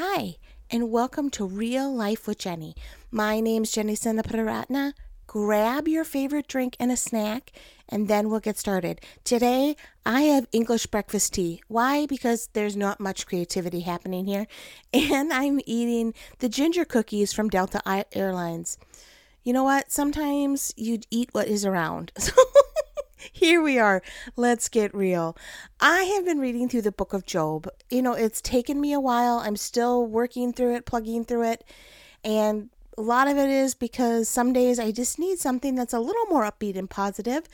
Hi, and welcome to Real Life with Jenny. My name's Jenny Sanaparatna. Grab your favorite drink and a snack, and then we'll get started. Today, I have English breakfast tea. Why? Because there's not much creativity happening here. And I'm eating the ginger cookies from Delta Airlines. You know what? Sometimes you eat what is around. So here we are. Let's get real. I have been reading through the book of Job. You know, it's taken me a while. I'm still working through it, plugging through it. And a lot of it is because some days I just need something that's a little more upbeat and positive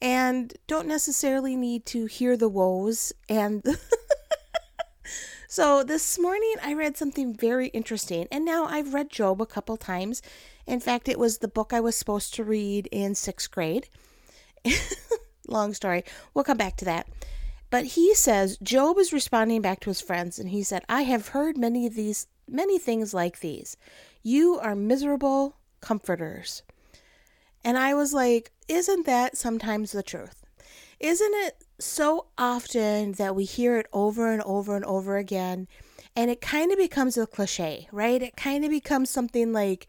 and don't necessarily need to hear the woes and So this morning I read something very interesting and now I've read Job a couple times. In fact, it was the book I was supposed to read in 6th grade. Long story. We'll come back to that. But he says Job is responding back to his friends, and he said, I have heard many of these, many things like these. You are miserable comforters. And I was like, isn't that sometimes the truth? Isn't it so often that we hear it over and over and over again? And it kind of becomes a cliche, right? It kind of becomes something like,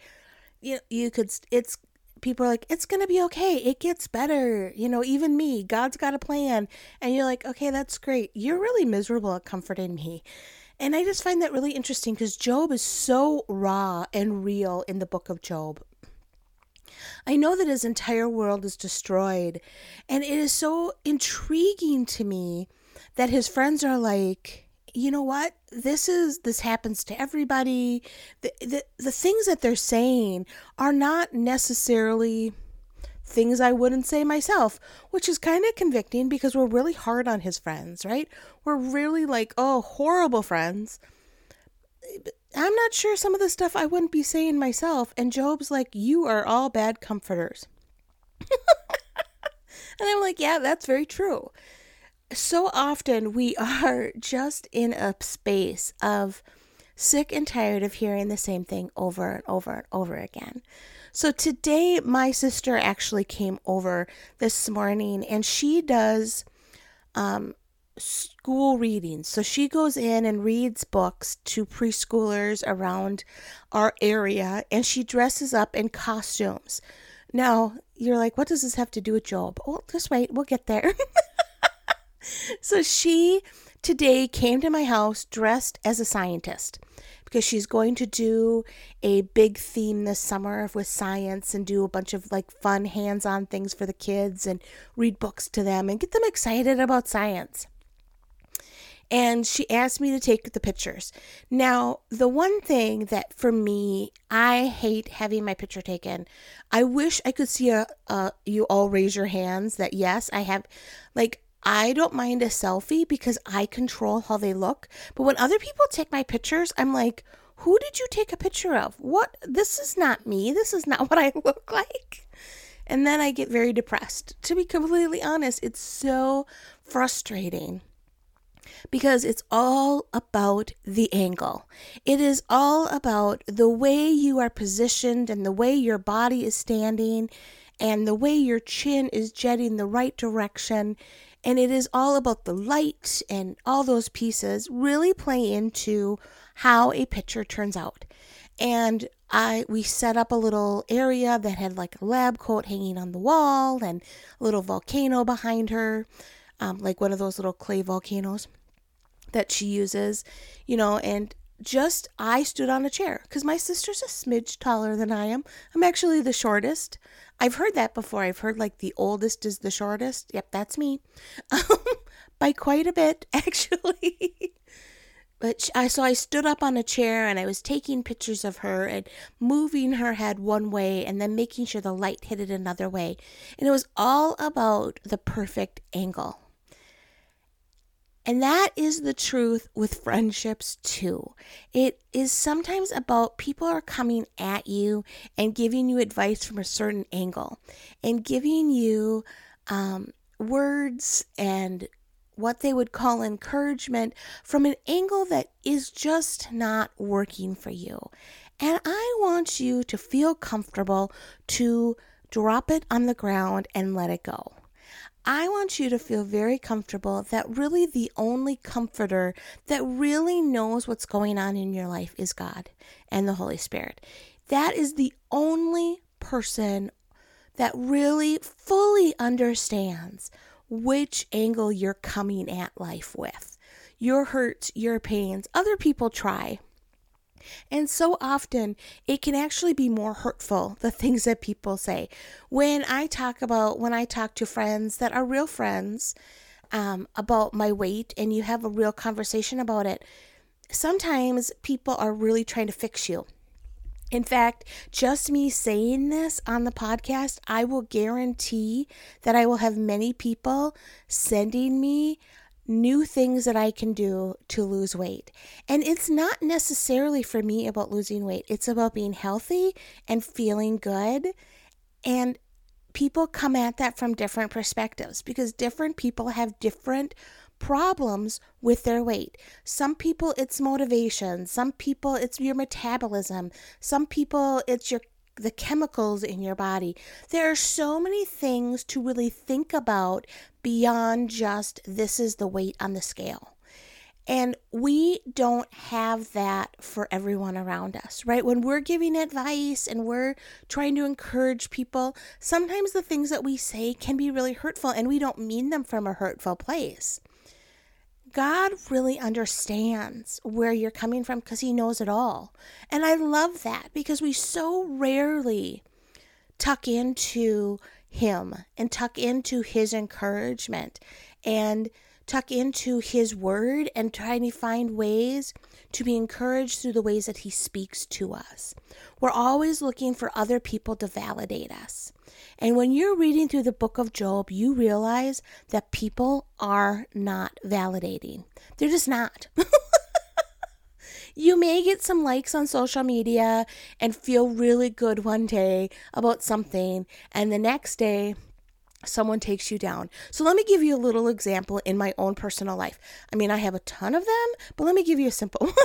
you, you could, it's people are like, it's going to be okay. It gets better. You know, even me, God's got a plan. And you're like, okay, that's great. You're really miserable at comforting me. And I just find that really interesting because Job is so raw and real in the book of Job. I know that his entire world is destroyed. And it is so intriguing to me that his friends are like, you know what this is this happens to everybody the, the the things that they're saying are not necessarily things I wouldn't say myself, which is kind of convicting because we're really hard on his friends, right? We're really like, oh, horrible friends. I'm not sure some of the stuff I wouldn't be saying myself. And Job's like, you are all bad comforters. and I'm like, yeah, that's very true so often we are just in a space of sick and tired of hearing the same thing over and over and over again. So today, my sister actually came over this morning and she does um, school readings. So she goes in and reads books to preschoolers around our area and she dresses up in costumes. Now, you're like, what does this have to do with Job? Oh, just wait, we'll get there. so she today came to my house dressed as a scientist because she's going to do a big theme this summer with science and do a bunch of like fun hands-on things for the kids and read books to them and get them excited about science. And she asked me to take the pictures. Now, the one thing that for me, I hate having my picture taken. I wish I could see a, a you all raise your hands that yes, I have like I don't mind a selfie because I control how they look. But when other people take my pictures, I'm like, who did you take a picture of? What? This is not me. This is not what I look like. And then I get very depressed. To be completely honest, it's so frustrating because it's all about the angle. It is all about the way you are positioned and the way your body is standing and the way your chin is jetting the right direction and it is all about the light and all those pieces really play into how a picture turns out. And I we set up a little area that had like a lab coat hanging on the wall and a little volcano behind her, um, like one of those little clay volcanoes that she uses, you know, and just I stood on a chair because my sister's a smidge taller than I am. I'm actually the shortest. I've heard that before. I've heard like the oldest is the shortest. Yep, that's me. Um, by quite a bit, actually. but I so I stood up on a chair and I was taking pictures of her and moving her head one way and then making sure the light hit it another way. And it was all about the perfect angle. And that is the truth with friendships too. It is sometimes about people are coming at you and giving you advice from a certain angle and giving you um, words and what they would call encouragement from an angle that is just not working for you. And I want you to feel comfortable to drop it on the ground and let it go. I want you to feel very comfortable that really the only comforter that really knows what's going on in your life is God and the Holy Spirit. That is the only person that really fully understands which angle you're coming at life with. Your hurts, your pains. Other people try. And so often it can actually be more hurtful, the things that people say. When I talk about, when I talk to friends that are real friends um, about my weight and you have a real conversation about it, sometimes people are really trying to fix you. In fact, just me saying this on the podcast, I will guarantee that I will have many people sending me new things that I can do to lose weight. And it's not necessarily for me about losing weight, it's about being healthy and feeling good. And people come at that from different perspectives because different people have different problems with their weight. Some people it's motivation, some people it's your metabolism, some people it's your the chemicals in your body. There are so many things to really think about beyond just this is the weight on the scale. And we don't have that for everyone around us, right? When we're giving advice and we're trying to encourage people, sometimes the things that we say can be really hurtful and we don't mean them from a hurtful place. God really understands where you're coming from because He knows it all. And I love that because we so rarely tuck into Him and tuck into His encouragement and tuck into His Word and try to find ways to be encouraged through the ways that He speaks to us. We're always looking for other people to validate us. And when you're reading through the book of Job, you realize that people are not validating. They're just not. you may get some likes on social media and feel really good one day about something, and the next day, someone takes you down. So let me give you a little example in my own personal life. I mean, I have a ton of them, but let me give you a simple one.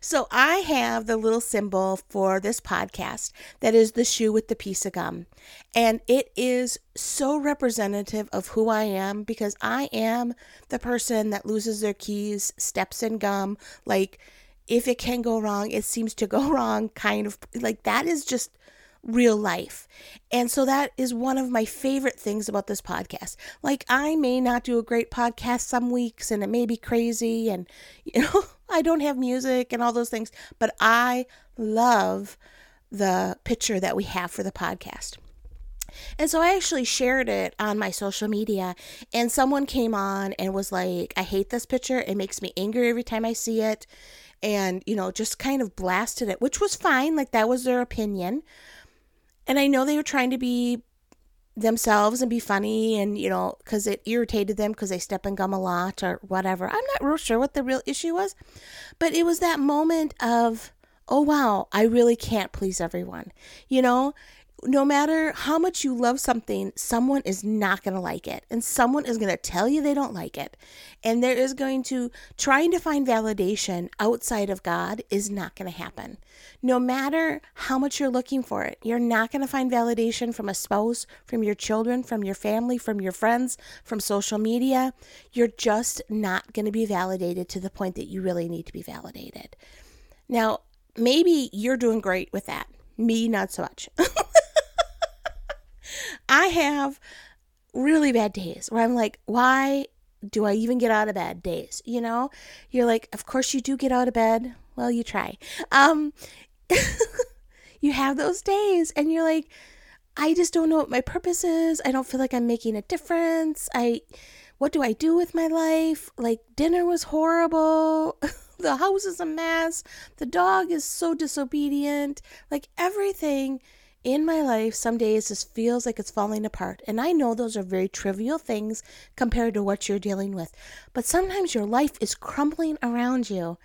So I have the little symbol for this podcast that is the shoe with the piece of gum. And it is so representative of who I am because I am the person that loses their keys, steps in gum, like if it can go wrong, it seems to go wrong kind of like that is just real life. And so that is one of my favorite things about this podcast. Like I may not do a great podcast some weeks and it may be crazy and you know, I don't have music and all those things, but I love the picture that we have for the podcast. And so I actually shared it on my social media, and someone came on and was like, I hate this picture. It makes me angry every time I see it. And, you know, just kind of blasted it, which was fine. Like, that was their opinion. And I know they were trying to be themselves and be funny and you know because it irritated them because they step in gum a lot or whatever. I'm not real sure what the real issue was but it was that moment of oh wow i really can't please everyone you know no matter how much you love something, someone is not going to like it. And someone is going to tell you they don't like it. And there is going to, trying to find validation outside of God is not going to happen. No matter how much you're looking for it, you're not going to find validation from a spouse, from your children, from your family, from your friends, from social media. You're just not going to be validated to the point that you really need to be validated. Now, maybe you're doing great with that. Me, not so much. I have really bad days where I'm like, why do I even get out of bed days? You know, you're like, of course you do get out of bed. Well, you try. Um, you have those days and you're like, I just don't know what my purpose is. I don't feel like I'm making a difference. I, what do I do with my life? Like, dinner was horrible. the house is a mess. The dog is so disobedient. Like, everything in my life, some days just feels like it's falling apart. And I know those are very trivial things compared to what you're dealing with. But sometimes your life is crumbling around you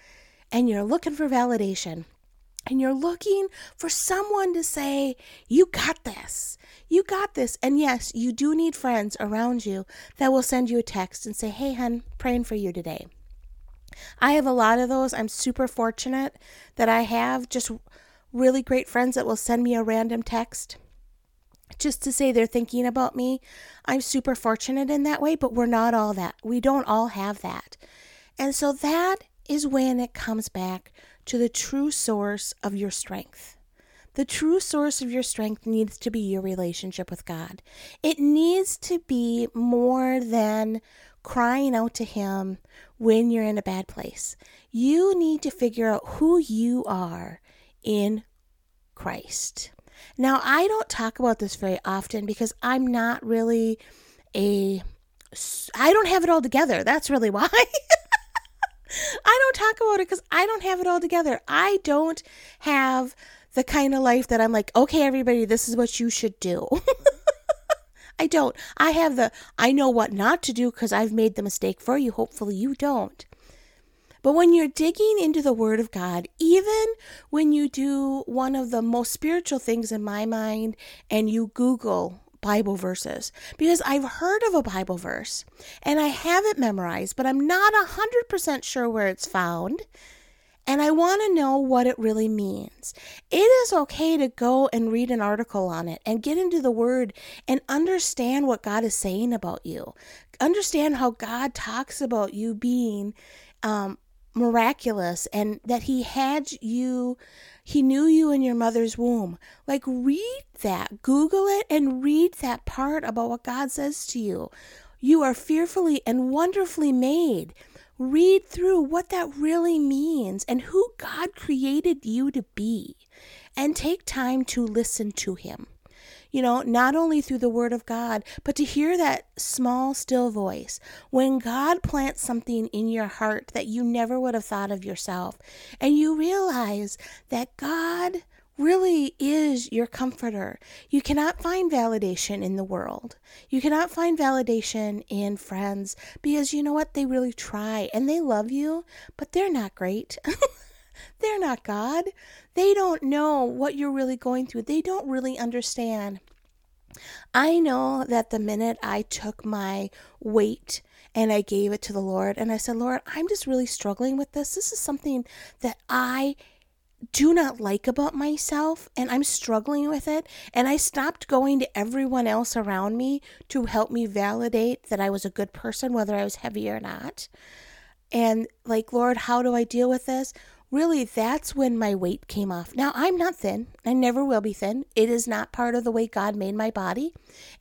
and you're looking for validation. And you're looking for someone to say, You got this. You got this. And yes, you do need friends around you that will send you a text and say, Hey, hun, praying for you today. I have a lot of those. I'm super fortunate that I have just really great friends that will send me a random text just to say they're thinking about me. I'm super fortunate in that way, but we're not all that. We don't all have that. And so that is when it comes back to the true source of your strength. The true source of your strength needs to be your relationship with God. It needs to be more than crying out to Him when you're in a bad place. You need to figure out who you are in Christ. Now, I don't talk about this very often because I'm not really a. I don't have it all together. That's really why. I don't talk about it because I don't have it all together. I don't have the kind of life that I'm like, okay, everybody, this is what you should do. I don't. I have the, I know what not to do because I've made the mistake for you. Hopefully, you don't. But when you're digging into the Word of God, even when you do one of the most spiritual things in my mind and you Google Bible verses, because I've heard of a Bible verse and I have it memorized, but I'm not 100% sure where it's found and I want to know what it really means. It is okay to go and read an article on it and get into the Word and understand what God is saying about you. Understand how God talks about you being um, miraculous and that He had you, He knew you in your mother's womb. Like, read that, Google it, and read that part about what God says to you. You are fearfully and wonderfully made read through what that really means and who God created you to be, and take time to listen to Him. You know, not only through the Word of God, but to hear that small, still voice. When God plants something in your heart that you never would have thought of yourself, and you realize that God really is your comforter. You cannot find validation in the world. You cannot find validation in friends because you know what? They really try and they love you, but they're not great. they're not God. They don't know what you're really going through, they don't really understand. I know that the minute I took my weight and I gave it to the Lord and I said, Lord, I'm just really struggling with this. This is something that I do not like about myself and I'm struggling with it. And I stopped going to everyone else around me to help me validate that I was a good person, whether I was heavy or not. And like, Lord, how do I deal with this? Really, that's when my weight came off. Now, I'm not thin. I never will be thin. It is not part of the way God made my body.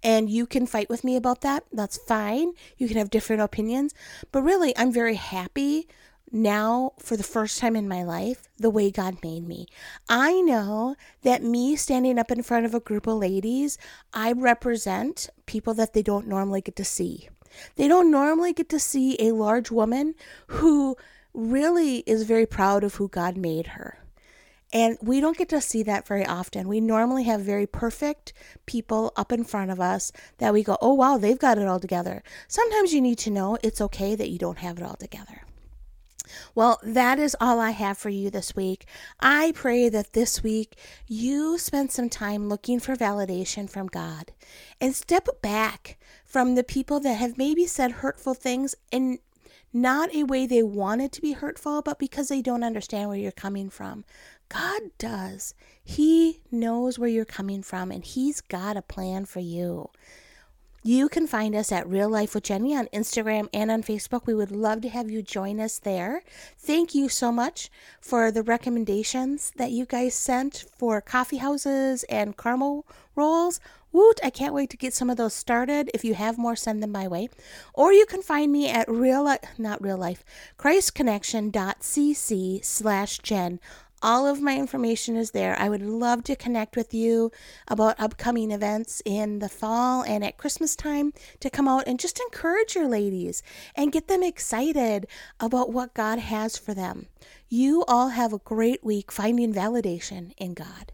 And you can fight with me about that. That's fine. You can have different opinions. But really, I'm very happy now for the first time in my life the way God made me. I know that me standing up in front of a group of ladies, I represent people that they don't normally get to see. They don't normally get to see a large woman who really is very proud of who God made her. And we don't get to see that very often. We normally have very perfect people up in front of us that we go, oh, wow, they've got it all together. Sometimes you need to know it's okay that you don't have it all together. Well, that is all I have for you this week. I pray that this week you spend some time looking for validation from God and step back from the people that have maybe said hurtful things in not a way they wanted to be hurtful, but because they don't understand where you're coming from. God does. He knows where you're coming from and He's got a plan for you. You can find us at Real Life with Jenny on Instagram and on Facebook. We would love to have you join us there. Thank you so much for the recommendations that you guys sent for coffee houses and caramel rolls. Woot, I can't wait to get some of those started. If you have more, send them my way. Or you can find me at real not real life, christconnection.cc slash Jen all of my information is there. I would love to connect with you about upcoming events in the fall and at Christmas time to come out and just encourage your ladies and get them excited about what God has for them. You all have a great week finding validation in God.